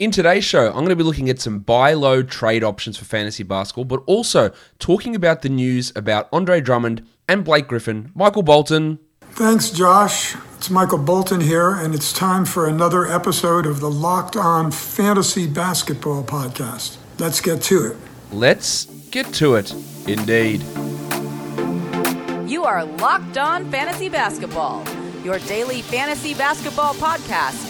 In today's show, I'm going to be looking at some buy low trade options for fantasy basketball, but also talking about the news about Andre Drummond and Blake Griffin. Michael Bolton. Thanks, Josh. It's Michael Bolton here, and it's time for another episode of the Locked On Fantasy Basketball Podcast. Let's get to it. Let's get to it, indeed. You are Locked On Fantasy Basketball, your daily fantasy basketball podcast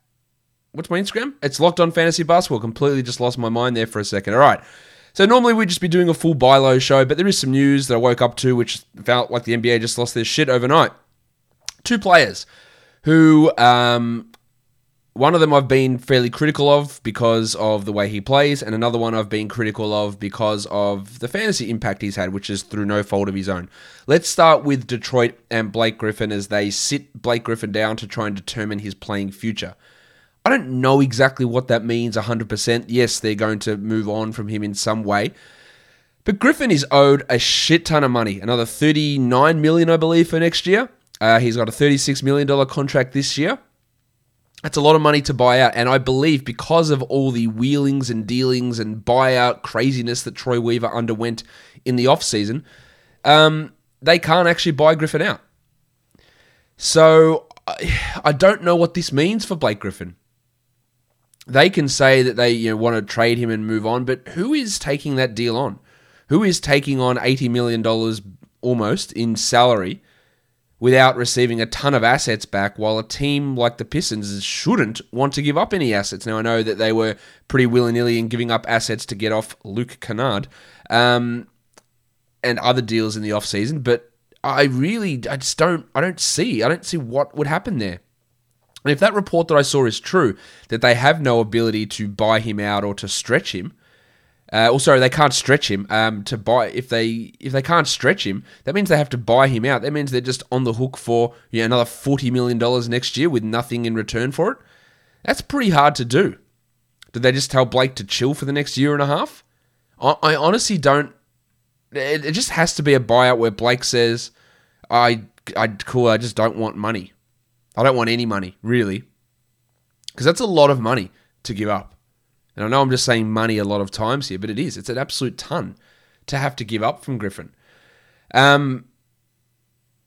what's my Instagram? It's Locked On Fantasy Basketball. Completely just lost my mind there for a second. All right. So normally we'd just be doing a full buy low show, but there is some news that I woke up to which felt like the NBA just lost their shit overnight. Two players who, um, one of them I've been fairly critical of because of the way he plays, and another one I've been critical of because of the fantasy impact he's had, which is through no fault of his own. Let's start with Detroit and Blake Griffin as they sit Blake Griffin down to try and determine his playing future. I don't know exactly what that means 100%. Yes, they're going to move on from him in some way. But Griffin is owed a shit ton of money. Another 39 million, I believe, for next year. Uh, he's got a 36 million dollar contract this year. That's a lot of money to buy out, and I believe because of all the wheelings and dealings and buyout craziness that Troy Weaver underwent in the offseason, um, they can't actually buy Griffin out. So I don't know what this means for Blake Griffin they can say that they you know, want to trade him and move on, but who is taking that deal on? Who is taking on $80 million almost in salary without receiving a ton of assets back while a team like the Pistons shouldn't want to give up any assets? Now, I know that they were pretty willy nilly in giving up assets to get off Luke Kennard um, and other deals in the offseason, but I really, I just don't, I don't see, I don't see what would happen there. And if that report that I saw is true, that they have no ability to buy him out or to stretch him, uh, or sorry, they can't stretch him. Um, to buy if they if they can't stretch him, that means they have to buy him out. That means they're just on the hook for you know, another forty million dollars next year with nothing in return for it. That's pretty hard to do. Did they just tell Blake to chill for the next year and a half? I, I honestly don't. It, it just has to be a buyout where Blake says, "I, I cool. I just don't want money." I don't want any money, really. Because that's a lot of money to give up. And I know I'm just saying money a lot of times here, but it is. It's an absolute ton to have to give up from Griffin. Um,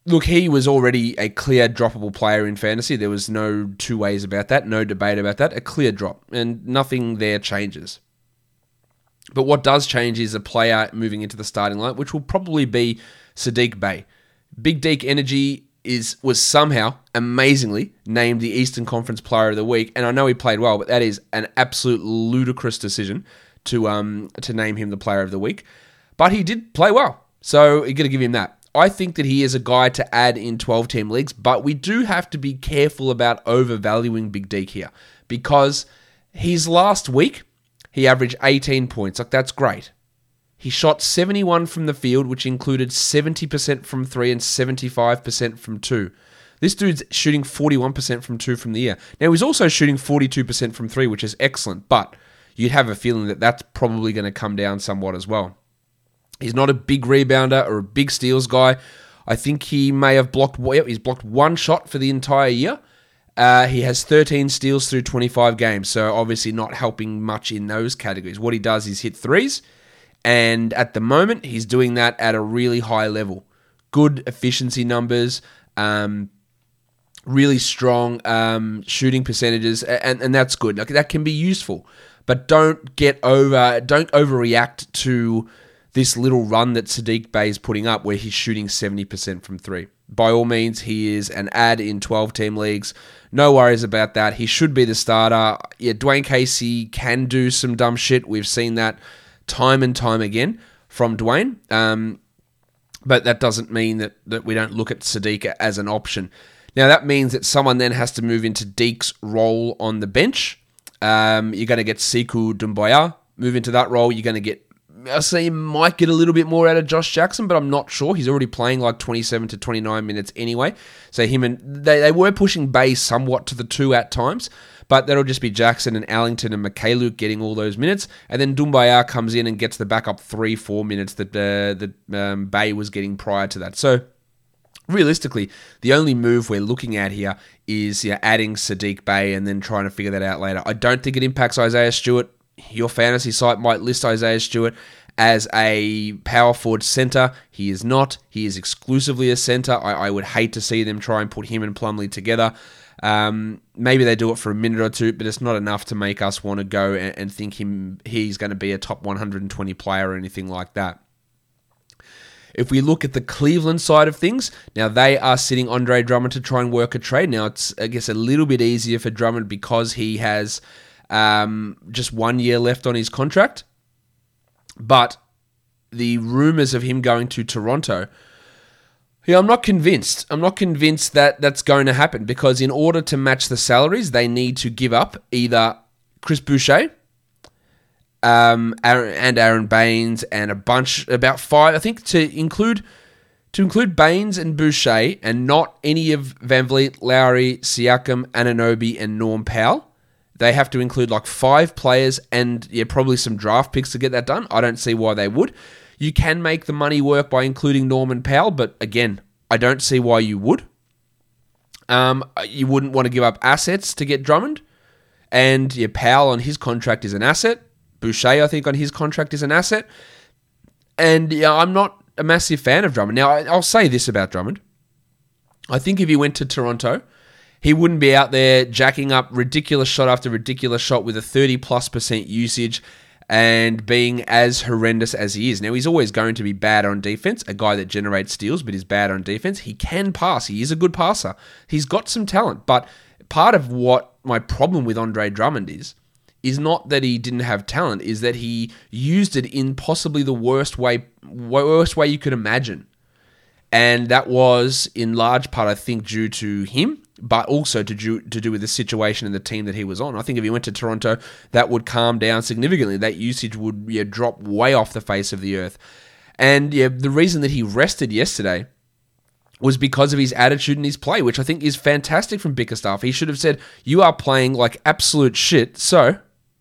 look, he was already a clear droppable player in fantasy. There was no two ways about that, no debate about that. A clear drop, and nothing there changes. But what does change is a player moving into the starting line, which will probably be Sadiq Bey. Big Deke energy is was somehow amazingly named the Eastern Conference Player of the Week, and I know he played well, but that is an absolute ludicrous decision to um to name him the Player of the Week. But he did play well, so you got to give him that. I think that he is a guy to add in 12 team leagues, but we do have to be careful about overvaluing Big Deke here because his last week he averaged 18 points. Like that's great. He shot 71 from the field, which included 70% from three and 75% from two. This dude's shooting 41% from two from the year. Now, he's also shooting 42% from three, which is excellent, but you'd have a feeling that that's probably going to come down somewhat as well. He's not a big rebounder or a big steals guy. I think he may have blocked, he's blocked one shot for the entire year. Uh, he has 13 steals through 25 games, so obviously not helping much in those categories. What he does is hit threes and at the moment, he's doing that at a really high level. Good efficiency numbers, um, really strong um, shooting percentages, and, and that's good. Like, that can be useful, but don't get over, don't overreact to this little run that Sadiq Bey is putting up, where he's shooting seventy percent from three. By all means, he is an ad in twelve team leagues. No worries about that. He should be the starter. Yeah, Dwane Casey can do some dumb shit. We've seen that time and time again from Dwane. Um, but that doesn't mean that, that we don't look at Sadiqa as an option. Now, that means that someone then has to move into Deke's role on the bench. Um, you're going to get Sekou Doumbouya move into that role. You're going to get I see might get a little bit more out of Josh Jackson, but I'm not sure. He's already playing like 27 to 29 minutes anyway. So him and they, they were pushing Bey somewhat to the two at times, but that'll just be Jackson and Ellington and Mykhailiuk getting all those minutes, and then Doumbouya comes in and gets the backup three four minutes that uh, that um, Bey was getting prior to that. So realistically, the only move we're looking at here is yeah, adding Sadiq Bey and then trying to figure that out later. I don't think it impacts Isaiah Stewart. Your fantasy site might list Isaiah Stewart as a power forward centre. He is not. He is exclusively a centre. I, I, would hate to see them try and put him and Plumlee together. Um, maybe they do it for a minute or two, but it's not enough to make us want to go and, and think him he's going to be a top 120 player or anything like that. If we look at the Cleveland side of things, now they are sitting Andre Drummond to try and work a trade. Now it's I guess a little bit easier for Drummond because he has um, just one year left on his contract, but the rumors of him going to Toronto. Yeah, I'm not convinced. I'm not convinced that that's going to happen because in order to match the salaries, they need to give up either Chris Boucher um, Aaron, and Aron Baynes and a bunch, about five, I think, to include to include Baynes and Boucher and not any of VanVleet, Lowry, Siakam, Anunoby, and Norm Powell. They have to include like five players and yeah, probably some draft picks to get that done. I don't see why they would. You can make the money work by including Norman Powell, but again, I don't see why you would. Um, you wouldn't want to give up assets to get Drummond, and yeah, Powell on his contract is an asset. Boucher, I think, on his contract is an asset. And yeah, I'm not a massive fan of Drummond. Now, I'll say this about Drummond. I think if he went to Toronto, he wouldn't be out there jacking up ridiculous shot after ridiculous shot with a 30 plus percent usage and being as horrendous as he is. Now, he's always going to be bad on defense, a guy that generates steals, but is bad on defense. He can pass, he is a good passer. He's got some talent, but part of what my problem with Andre Drummond is is not that he didn't have talent, is that he used it in possibly the worst way worst way you could imagine. And that was in large part, I think, due to him, but also to do, to do with the situation and the team that he was on. I think if he went to Toronto, that would calm down significantly. That usage would yeah, drop way off the face of the earth. And yeah, the reason that he rested yesterday was because of his attitude and his play, which I think is fantastic from Bickerstaff. He should have said, "You are playing like absolute shit, so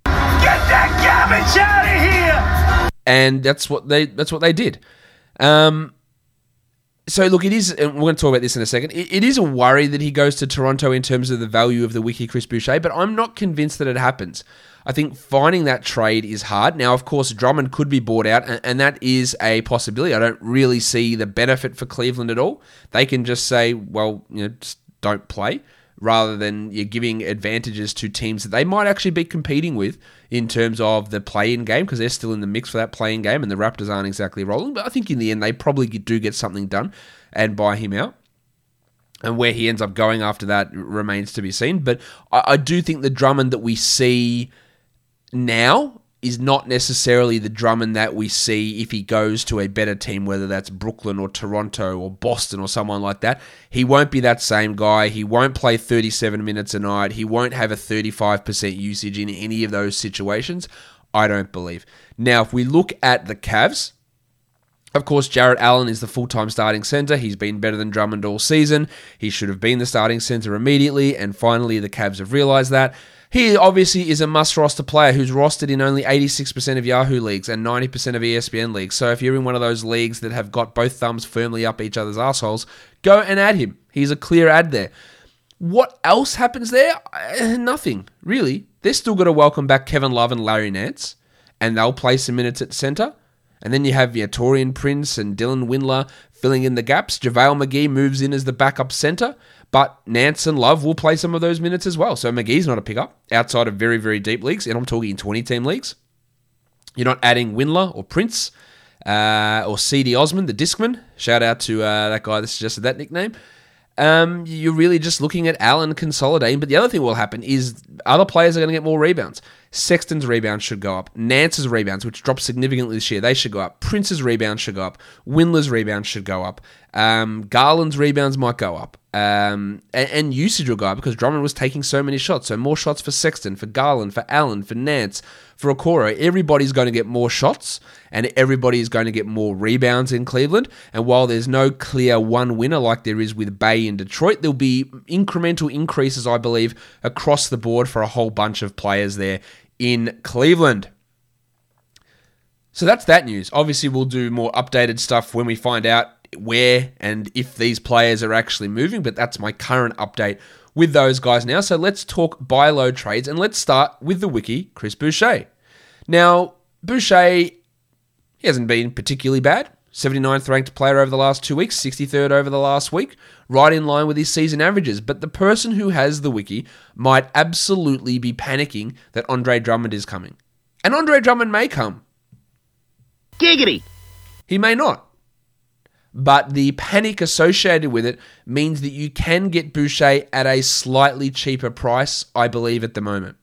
Get that garbage out of here! And that's what they that's what they did. Um, so look, it is. And we're going to talk about this in a second. It, it is a worry that he goes to Toronto in terms of the value of the wiki Chris Boucher, but I'm not convinced that it happens. I think finding that trade is hard. Now, of course, Drummond could be bought out, and, and that is a possibility. I don't really see the benefit for Cleveland at all. They can just say, well, you know, just don't play rather than you're giving advantages to teams that they might actually be competing with in terms of the play-in game because they're still in the mix for that play-in game and the Raptors aren't exactly rolling. But I think in the end they probably do get something done and buy him out. And where he ends up going after that remains to be seen. But I, I do think the Drummond that we see now is not necessarily the Drummond that we see if he goes to a better team, whether that's Brooklyn or Toronto or Boston or someone like that. He won't be that same guy. He won't play 37 minutes a night. He won't have a 35% usage in any of those situations. I don't believe. Now, if we look at the Cavs, of course, Jarrett Allen is the full time starting center. He's been better than Drummond all season. He should have been the starting center immediately, and finally, the Cavs have realized that. He obviously is a must roster player who's rostered in only 86% of Yahoo leagues and 90% of ESPN leagues. So if you're in one of those leagues that have got both thumbs firmly up each other's assholes, go and add him. He's a clear ad there. What else happens there? Uh, nothing, really. They're still going to welcome back Kevin Love and Larry Nance, and they'll play some minutes at center. And then you have Taurean Prince and Dylan Windler filling in the gaps. JaVale McGee moves in as the backup center. But Nance and Love will play some of those minutes as well. So McGee's not a pickup outside of very, very deep leagues. And I'm talking 20 team leagues. You're not adding Windler or Prince uh, or Cedi Osman, the Discman. Shout out to uh, that guy that suggested that nickname. Um, you're really just looking at Allen consolidating. But the other thing will happen is other players are going to get more rebounds. Sexton's rebounds should go up. Nance's rebounds, which dropped significantly this year, they should go up. Prince's rebounds should go up. Windler's rebounds should go up. Um, Garland's rebounds might go up. um, and, and, usage up because Drummond was taking so many shots. So more shots for Sexton, for Garland, for Allen, for Nance, for Okoro. Everybody's going to get more shots and everybody is going to get more rebounds in Cleveland. And while there's no clear one winner like there is with Bey in Detroit, there'll be incremental increases, I believe, across the board for a whole bunch of players there in Cleveland. So that's that news. Obviously, we'll do more updated stuff when we find out where and if these players are actually moving, but that's my current update with those guys now. So let's talk buy low trades and let's start with the wiki, Chris Boucher. Now, Boucher, he hasn't been particularly bad. 79th ranked player over the last two weeks, 63rd over the last week, right in line with his season averages. But the person who has the wiki might absolutely be panicking that Andre Drummond is coming. And Andre Drummond may come. Giggity! He may not. But the panic associated with it means that you can get Boucher at a slightly cheaper price, I believe, at the moment.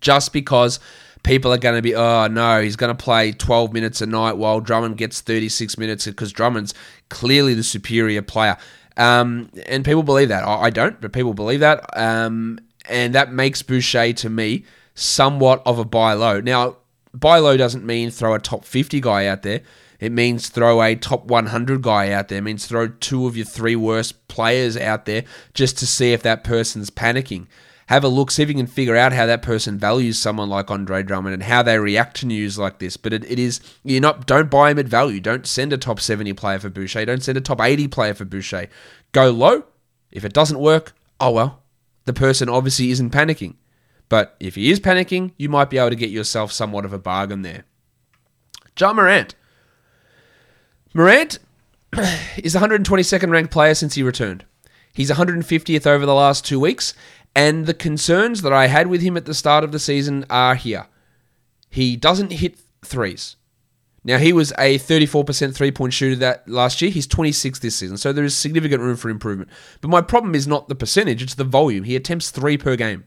Just because people are going to be, oh no, he's going to play 12 minutes a night while Drummond gets 36 minutes because Drummond's clearly the superior player. Um, and people believe that. I, don't, but people believe that. Um, and that makes Boucher to me somewhat of a buy low. Now, buy low doesn't mean throw a top 50 guy out there. It means throw a top 100 guy out there. It means throw two of your three worst players out there just to see if that person's panicking. Have a look, see if you can figure out how that person values someone like Andre Drummond and how they react to news like this. But it, it is you're not don't buy him at value. Don't send a top 70 player for Boucher. Don't send a top 80 player for Boucher. Go low. If it doesn't work, oh well. The person obviously isn't panicking. But if he is panicking, you might be able to get yourself somewhat of a bargain there. Ja Morant. Morant is 122nd ranked player since he returned. He's 150th over the last two weeks, and the concerns that I had with him at the start of the season are here. He doesn't hit threes. Now he was a 34% three-point shooter that last year. He's 26 this season, so there is significant room for improvement. But my problem is not the percentage; it's the volume. He attempts three per game.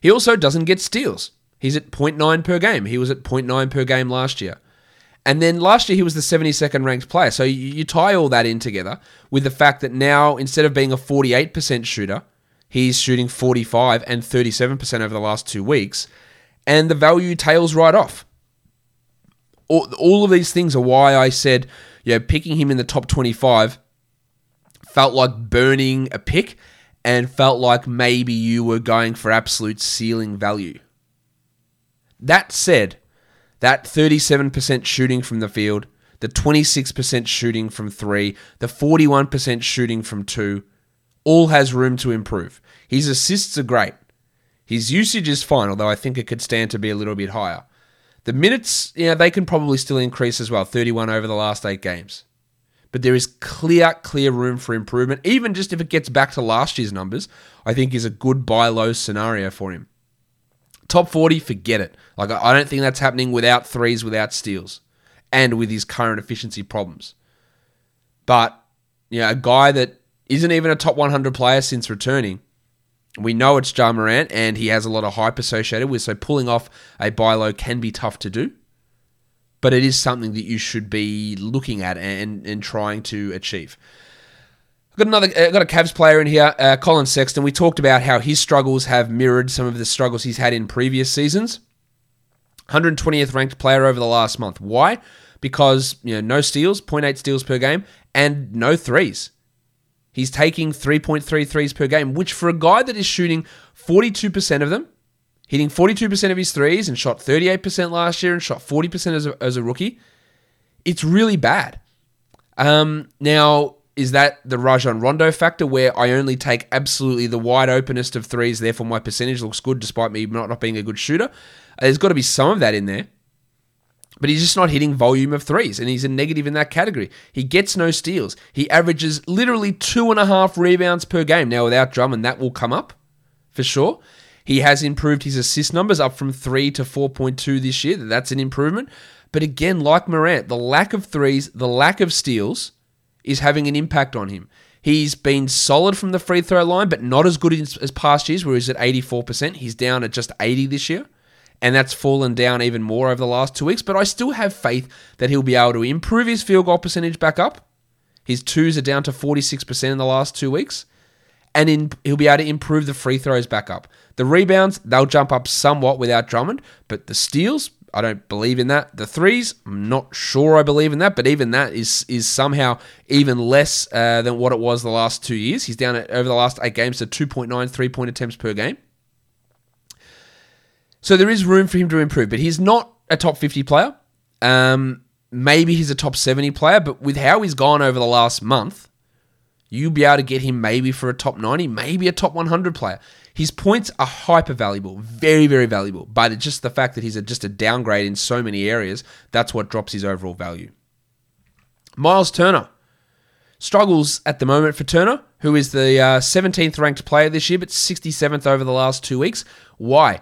He also doesn't get steals. He's at 0.9 per game. He was at 0.9 per game last year. And then last year he was the 72nd ranked player. So you, you tie all that in together with the fact that now instead of being a 48% shooter, he's shooting 45 and 37% over the last two weeks, and the value tails right off. All, all of these things are why I said, you know, picking him in the top 25 felt like burning a pick and felt like maybe you were going for absolute ceiling value. That said, that 37% shooting from the field, the 26% shooting from three, the 41% shooting from two, all has room to improve. His assists are great. His usage is fine, although I think it could stand to be a little bit higher. The minutes, you know, they can probably still increase as well, 31 over the last eight games. But there is clear, clear room for improvement. Even just if it gets back to last year's numbers, I think is a good buy low scenario for him. Top 40, forget it. Like, I don't think that's happening without threes, without steals, and with his current efficiency problems. But, you know, a guy that isn't even a top 100 player since returning, we know it's Ja Morant, and he has a lot of hype associated with, so pulling off a buy low can be tough to do. But it is something that you should be looking at and, and trying to achieve. I've got another, uh, got a Cavs player in here, uh, Collin Sexton. We talked about how his struggles have mirrored some of the struggles he's had in previous seasons. 120th ranked player over the last month. Why? Because you know no steals, 0.8 steals per game, and no threes. He's taking 3.3 threes per game, which for a guy that is shooting 42% of them, hitting 42% of his threes and shot 38% last year and shot 40% as a, as a rookie, it's really bad. Um, now, is that the Rajon Rondo factor where I only take absolutely the wide openest of threes, therefore my percentage looks good despite me not, not being a good shooter? There's got to be some of that in there. But he's just not hitting volume of threes, and he's a negative in that category. He gets no steals. He averages literally two and a half rebounds per game. Now, without Drummond, that will come up for sure. He has improved his assist numbers up from 3 to 4.2 this year. That's an improvement. But again, like Morant, the lack of threes, the lack of steals, is having an impact on him. He's been solid from the free throw line, but not as good as, past years, where he's at 84%. He's down at just 80 this year, and that's fallen down even more over the last two weeks. But I still have faith that he'll be able to improve his field goal percentage back up. His twos are down to 46% in the last two weeks. And in, he'll be able to improve the free throws back up. The rebounds, they'll jump up somewhat without Drummond, but the steals, I don't believe in that. The threes, I'm not sure I believe in that, but even that is is somehow even less uh, than what it was the last two years. He's down at, over the last eight games to 2.9 three point attempts per game. So there is room for him to improve, but he's not a top 50 player. Um, maybe he's a top 70 player, but with how he's gone over the last month, you'll be able to get him maybe for a top 90, maybe a top 100 player. His points are hyper valuable, very, very valuable, but it's just the fact that he's a, just a downgrade in so many areas, that's what drops his overall value. Miles Turner struggles at the moment for Turner, who is the uh, 17th ranked player this year, but 67th over the last two weeks. Why?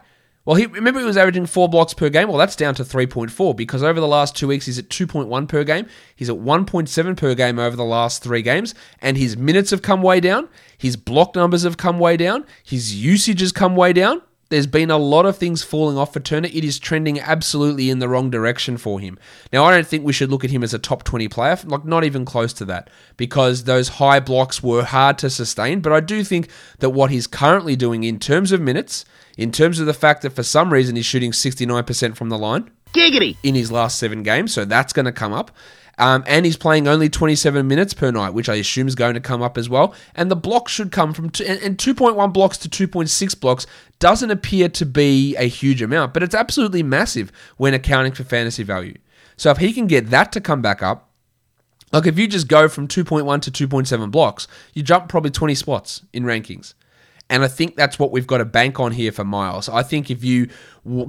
Well, he remember he was averaging four blocks per game. Well, that's down to 3.4 because over the last two weeks he's at 2.1 per game. He's at 1.7 per game over the last three games, and his minutes have come way down. His block numbers have come way down. His usage has come way down. There's been a lot of things falling off for Turner. It is trending absolutely in the wrong direction for him. Now, I don't think we should look at him as a top 20 player, like not even close to that, because those high blocks were hard to sustain. But I do think that what he's currently doing in terms of minutes in terms of the fact that for some reason he's shooting 69% from the line. Giggity! In his last seven games, so that's going to come up. Um, and he's playing only 27 minutes per night, which I assume is going to come up as well. And the blocks should come from, two, and, and 2.1 blocks to 2.6 blocks doesn't appear to be a huge amount, but it's absolutely massive when accounting for fantasy value. So if he can get that to come back up, like if you just go from 2.1 to 2.7 blocks, you jump probably 20 spots in rankings. And I think that's what we've got to bank on here for Miles. I think if you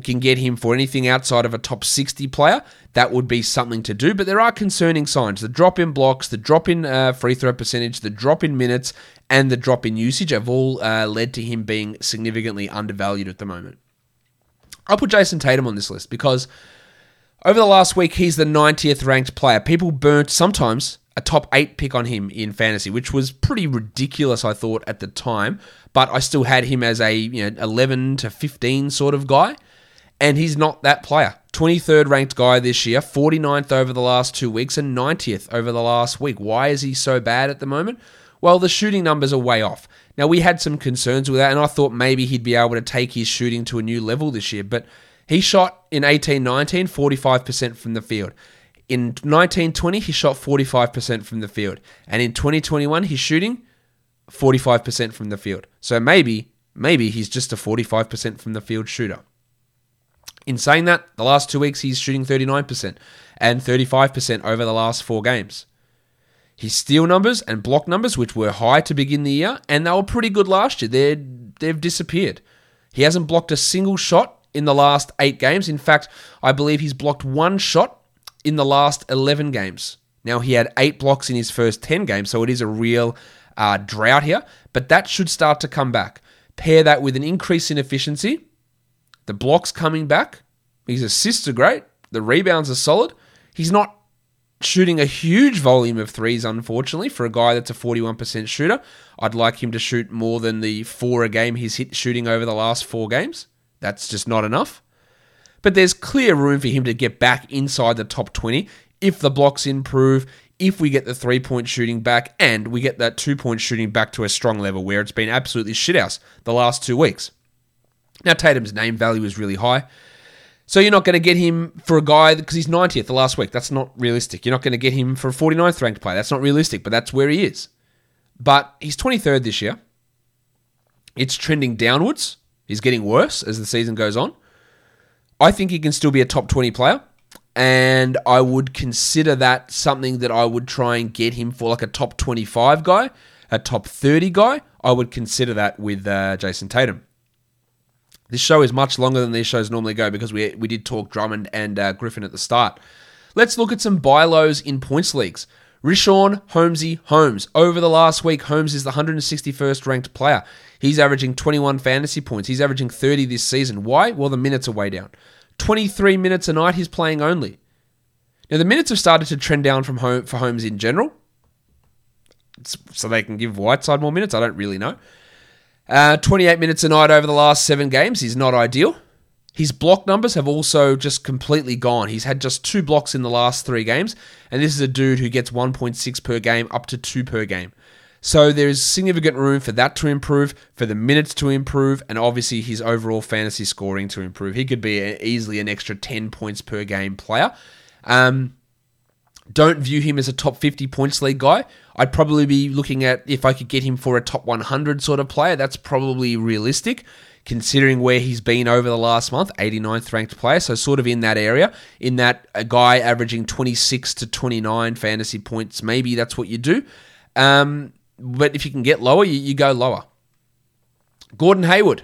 can get him for anything outside of a top 60 player, that would be something to do. But there are concerning signs. The drop in blocks, the drop in uh, free throw percentage, the drop in minutes, and the drop in usage have all uh, led to him being significantly undervalued at the moment. I'll put Jayson Tatum on this list because over the last week, he's the 90th ranked player. People burnt sometimes a top eight pick on him in fantasy, which was pretty ridiculous, I thought, at the time. But I still had him as a you know 11 to 15 sort of guy, and he's not that player. 23rd ranked guy this year, 49th over the last two weeks, and 90th over the last week. Why is he so bad at the moment? Well, the shooting numbers are way off. Now, we had some concerns with that, and I thought maybe he'd be able to take his shooting to a new level this year, but he shot in 18 19 45% from the field. In 1920, he shot 45% from the field. And in 2021, he's shooting 45% from the field. So maybe, maybe he's just a 45% from the field shooter. In saying that, the last two weeks he's shooting 39% and 35% over the last four games. His steal numbers and block numbers, which were high to begin the year, and they were pretty good last year, they're, they've disappeared. He hasn't blocked a single shot in the last eight games. In fact, I believe he's blocked one shot in the last 11 games. Now, he had eight blocks in his first 10 games, so it is a real uh, drought here, but that should start to come back. Pair that with an increase in efficiency, the blocks coming back, his assists are great, the rebounds are solid. He's not shooting a huge volume of threes, unfortunately, for a guy that's a 41% shooter. I'd like him to shoot more than the four a game he's hit shooting over the last four games. That's just not enough. But there's clear room for him to get back inside the top 20 if the blocks improve, if we get the three point shooting back, and we get that two point shooting back to a strong level where it's been absolutely shithouse the last two weeks. Now, Tatum's name value is really high. So you're not going to get him for a guy because he's 90th the last week. That's not realistic. You're not going to get him for a 49th ranked player. That's not realistic, but that's where he is. But he's 23rd this year. It's trending downwards. He's getting worse as the season goes on. I think he can still be a top 20 player. And I would consider that something that I would try and get him for like a top 25 guy, a top 30 guy. I would consider that with uh, Jayson Tatum. This show is much longer than these shows normally go because we, we did talk Drummond and uh, Griffin at the start. Let's look at some buy lows in points leagues. Richaun Holmesy Holmes. Over the last week, Holmes is the 161st ranked player. He's averaging 21 fantasy points. He's averaging 30 this season. Why? Well, the minutes are way down. 23 minutes a night he's playing only. Now, the minutes have started to trend down from home for Holmes in general. So they can give Whiteside more minutes. I don't really know. Uh, 28 minutes a night over the last seven games is not ideal. His block numbers have also just completely gone. He's had just two blocks in the last three games, and this is a dude who gets 1.6 per game up to 2 per game. So there's significant room for that to improve, for the minutes to improve, and obviously his overall fantasy scoring to improve. He could be easily an extra 10 points per game player. Um, don't view him as a top 50 points league guy. I'd probably be looking at if I could get him for a top 100 sort of player. That's probably realistic considering where he's been over the last month, 89th ranked player, so sort of in that area, in that a guy averaging 26 to 29 fantasy points, maybe that's what you do. Um, but if you can get lower, you, you go lower. Gordon Hayward,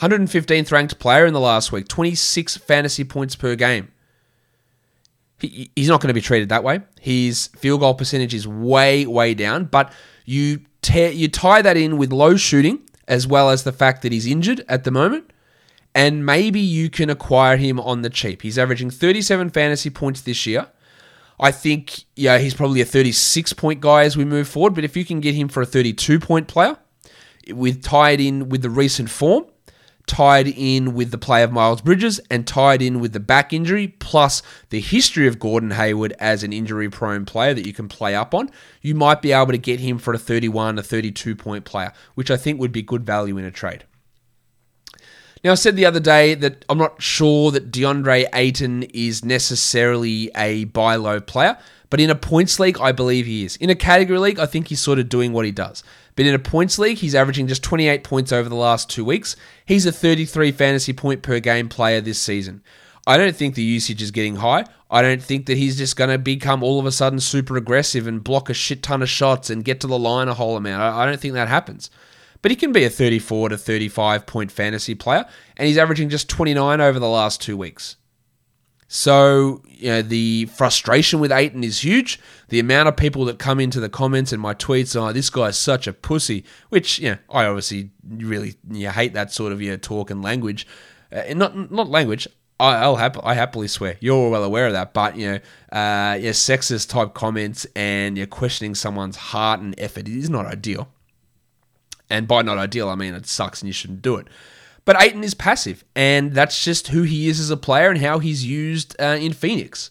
115th ranked player in the last week, 26 fantasy points per game. He, he's not going to be treated that way. His field goal percentage is way, way down, but you tear, you tie that in with low shooting as well as the fact that he's injured at the moment. And maybe you can acquire him on the cheap. He's averaging 37 fantasy points this year. I think yeah, he's probably a 36 point guy as we move forward, but if you can get him for a 32 point player, with tied in with the recent form, tied in with the play of Miles Bridges and tied in with the back injury, plus the history of Gordon Hayward as an injury prone player that you can play up on, you might be able to get him for a 31 to 32 point player, which I think would be good value in a trade. Now, I said the other day that I'm not sure that DeAndre Ayton is necessarily a buy low player, but in a points league, I believe he is. In a category league, I think he's sort of doing what he does. But in a points league, he's averaging just 28 points over the last two weeks. He's a 33 fantasy point per game player this season. I don't think the usage is getting high. I don't think that he's just going to become all of a sudden super aggressive and block a shit ton of shots and get to the line a whole amount. I don't think that happens. But he can be a 34 to 35 point fantasy player, and he's averaging just 29 over the last two weeks. So, you know, the frustration with Ayton is huge. The amount of people that come into the comments and my tweets are, oh, this guy's such a pussy, which, you know, I obviously really you hate that sort of you know, talk and language. Uh, not not language. I, will hap- I happily swear. You're well aware of that, but you know, uh, sexist type comments and you're questioning someone's heart and effort is not ideal. And by not ideal, I mean it sucks and you shouldn't do it. But Ayton is passive, and that's just who he is as a player and how he's used uh, in Phoenix.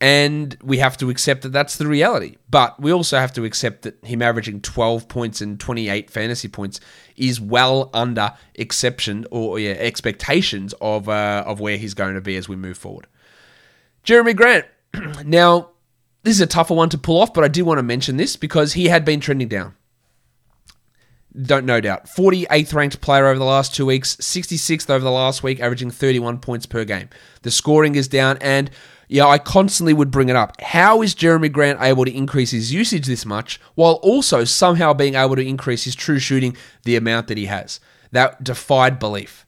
And we have to accept that that's the reality. But we also have to accept that him averaging 12 points and 28 fantasy points is well under exception or yeah, expectations of uh, of where he's going to be as we move forward. Jerami Grant. now, this is a tougher one to pull off, but I did want to mention this because he had been trending down don't no doubt. 48th ranked player over the last two weeks, 66th over the last week, averaging 31 points per game. The scoring is down, and yeah, I constantly would bring it up. How is Jerami Grant able to increase his usage this much while also somehow being able to increase his true shooting the amount that he has? That defied belief.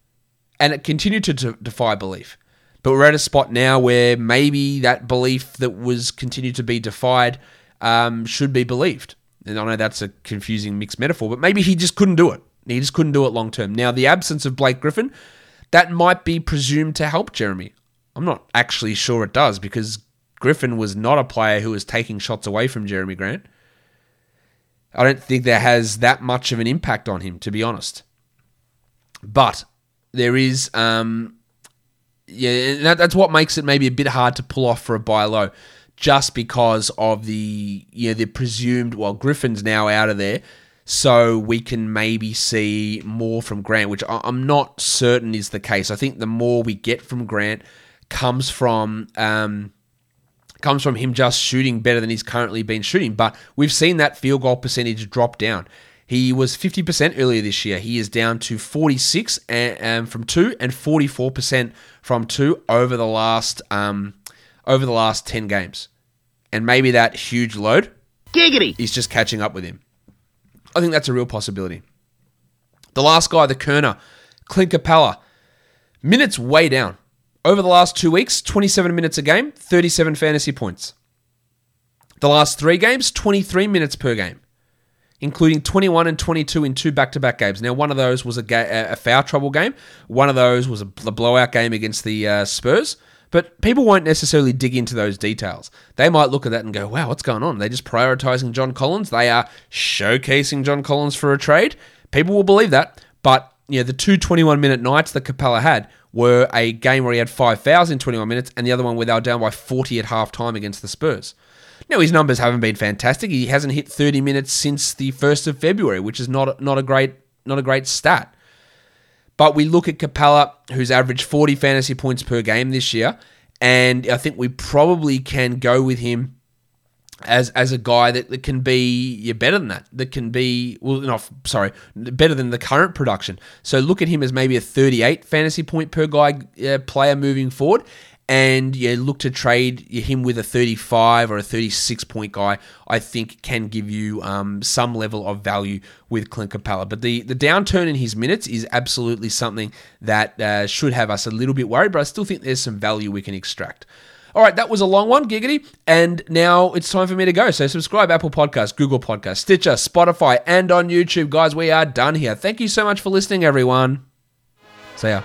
And it continued to de- defy belief. But we're at a spot now where maybe that belief that was continued to be defied um, should be believed. And I know that's a confusing mixed metaphor, but maybe he just couldn't do it. He just couldn't do it long term. Now, the absence of Blake Griffin, that might be presumed to help Jerami. I'm not actually sure it does because Griffin was not a player who was taking shots away from Jerami Grant. I don't think that has that much of an impact on him, to be honest. But there is, um, yeah, that, that's what makes it maybe a bit hard to pull off for a buy low just because of the you know the presumed well Griffin's now out of there, so we can maybe see more from Grant, which I'm not certain is the case. I think the more we get from Grant comes from um, comes from him just shooting better than he's currently been shooting. But we've seen that field goal percentage drop down. He was 50% earlier this year. He is down to 46 and, um, from two and 44% from two over the last um, over the last 10 games. And maybe that huge load Giggity. is just catching up with him. I think that's a real possibility. The last guy, the Kerner, Clint Capela, minutes way down. Over the last two weeks, 27 minutes a game, 37 fantasy points. The last three games, 23 minutes per game, including 21 and 22 in two back to back games. Now, one of those was a, ga- a foul trouble game, one of those was a, a blowout game against the uh, Spurs. But people won't necessarily dig into those details. They might look at that and go, wow, what's going on? They're just prioritizing John Collins. They are showcasing John Collins for a trade. People will believe that. But know, the two 21 minute nights that Capela had were a game where he had five fouls in 21 minutes, and the other one where they were down by 40 at half time against the Spurs. Now his numbers haven't been fantastic. He hasn't hit 30 minutes since the 1st of February, which is not not a great not a great stat. But we look at Capela, who's averaged 40 fantasy points per game this year, and I think we probably can go with him as as a guy that, that can be yeah, better than that. That can be well, not sorry, better than the current production. So look at him as maybe a 38 fantasy point per guy uh, player moving forward, and you look to trade him with a 35 or a 36 point guy, I think can give you um, some level of value with Clint Capela. But the, the downturn in his minutes is absolutely something that uh, should have us a little bit worried, but I still think there's some value we can extract. All right, that was a long one, giggity. And now it's time for me to go. So subscribe Apple Podcasts, Google Podcasts, Stitcher, Spotify, and on YouTube. Guys, we are done here. Thank you so much for listening, everyone. See ya.